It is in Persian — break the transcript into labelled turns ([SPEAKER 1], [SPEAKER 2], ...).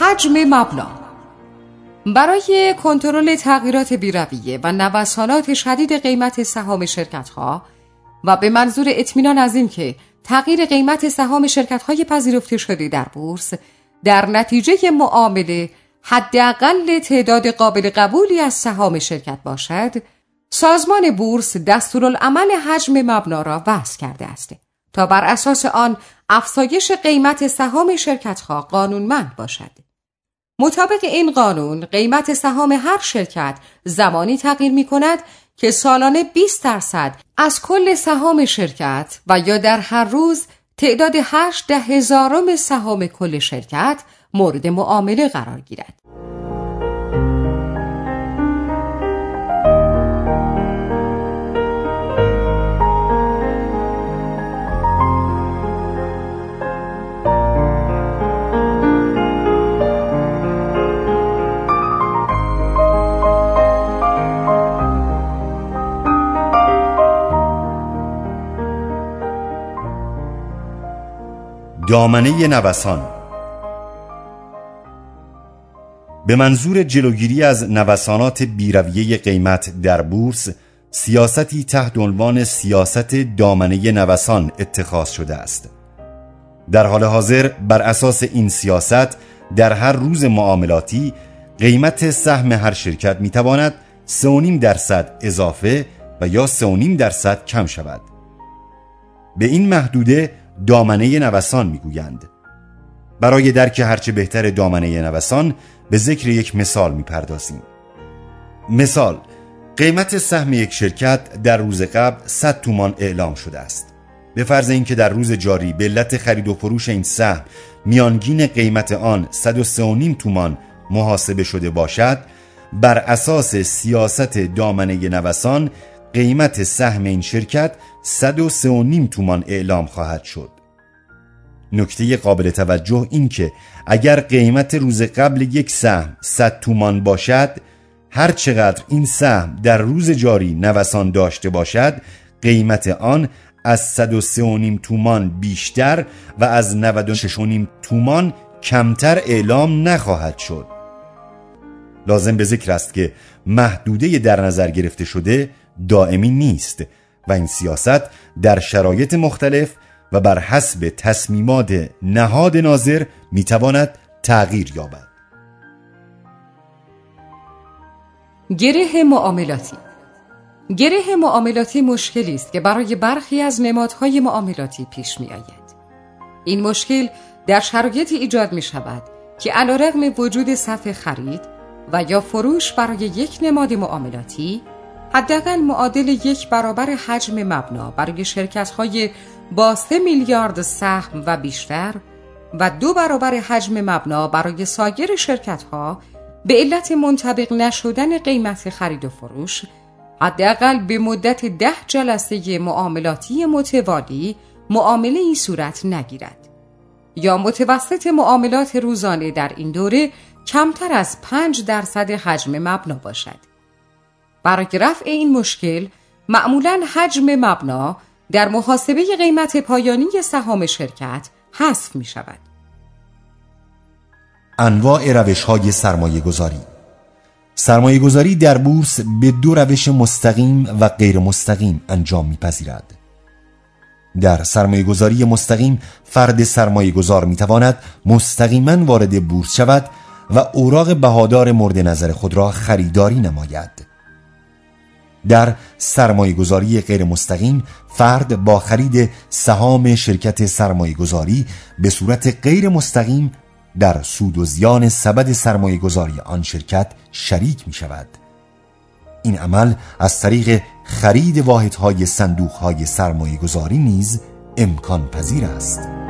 [SPEAKER 1] حجم مبنا. برای کنترل تغییرات بیرویه و نوسانات شدید قیمت سهام شرکت ها و به منظور اطمینان از این که تغییر قیمت سهام شرکت های پذیرفته شده در بورس در نتیجه معامله حداقل تعداد قابل قبولی از سهام شرکت باشد سازمان بورس دستورالعمل حجم مبنا را وضع کرده است تا بر اساس آن افزایش قیمت سهام شرکت ها قانونمند باشد. مطابق این قانون قیمت سهام هر شرکت زمانی تغییر می کند که سالانه 20 درصد از کل سهام شرکت و یا در هر روز تعداد 8 ده هزارم سهام کل شرکت مورد معامله قرار گیرد.
[SPEAKER 2] دامنه نوسان. به منظور جلوگیری از نوسانات بیرویه قیمت در بورس سیاستی تحت عنوان سیاست دامنه نوسان اتخاذ شده است. در حال حاضر بر اساس این سیاست در هر روز معاملاتی قیمت سهم هر شرکت می تواند 3.5 درصد اضافه و یا 3.5 درصد کم شود. به این محدوده دامنه نوسان می‌گویند. برای درک هرچه بهتر دامنه نوسان به ذکر یک مثال می‌پردازیم. مثال قیمت سهم یک شرکت در روز قبل 100 تومان اعلام شده است. به فرض اینکه در روز جاری به علت خرید و فروش این سهم میانگین قیمت آن 103.5 تومان محاسبه شده باشد بر اساس سیاست دامنه نوسان قیمت سهم این شرکت 103.5 تومان اعلام خواهد شد. نکته قابل توجه این که اگر قیمت روز قبل یک سهم 100 تومان باشد هر چقدر این سهم در روز جاری نوسان داشته باشد قیمت آن از 103.5 تومان بیشتر و از 96.5 تومان کمتر اعلام نخواهد شد. لازم به ذکر است که محدوده در نظر گرفته شده دائمی نیست و این سیاست در شرایط مختلف و بر حسب تصمیمات نهاد ناظر می‌تواند تغییر یابد
[SPEAKER 1] گره معاملاتی گره معاملاتی مشکلی است که برای برخی از نمادهای معاملاتی پیش می آید. این مشکل در شرایطی ایجاد می شود که علیرغم وجود صف خرید و یا فروش برای یک نماد معاملاتی حداقل معادل یک برابر حجم مبنا برای شرکت های با سه میلیارد سهم و بیشتر و دو برابر حجم مبنا برای سایر شرکت ها به علت منطبق نشدن قیمت خرید و فروش حداقل به مدت ده جلسه معاملاتی متوالی معامله این صورت نگیرد. یا متوسط معاملات روزانه در این دوره کمتر از پنج درصد حجم مبنا باشد. برای رفع این مشکل معمولا حجم مبنا در محاسبه قیمت پایانی سهام شرکت حذف می شود.
[SPEAKER 2] انواع روش های سرمایه گذاری سرمایه گذاری در بورس به دو روش مستقیم و غیر مستقیم انجام میپذیرد. در سرمایه گذاری مستقیم فرد سرمایه گذار می تواند مستقیما وارد بورس شود و اوراق بهادار مورد نظر خود را خریداری نماید. در سرمایه گذاری غیر مستقیم فرد با خرید سهام شرکت سرمایه گذاری به صورت غیر مستقیم در سود و زیان سبد سرمایه گذاری آن شرکت شریک می شود این عمل از طریق خرید واحدهای صندوقهای سرمایه گذاری نیز امکان پذیر است.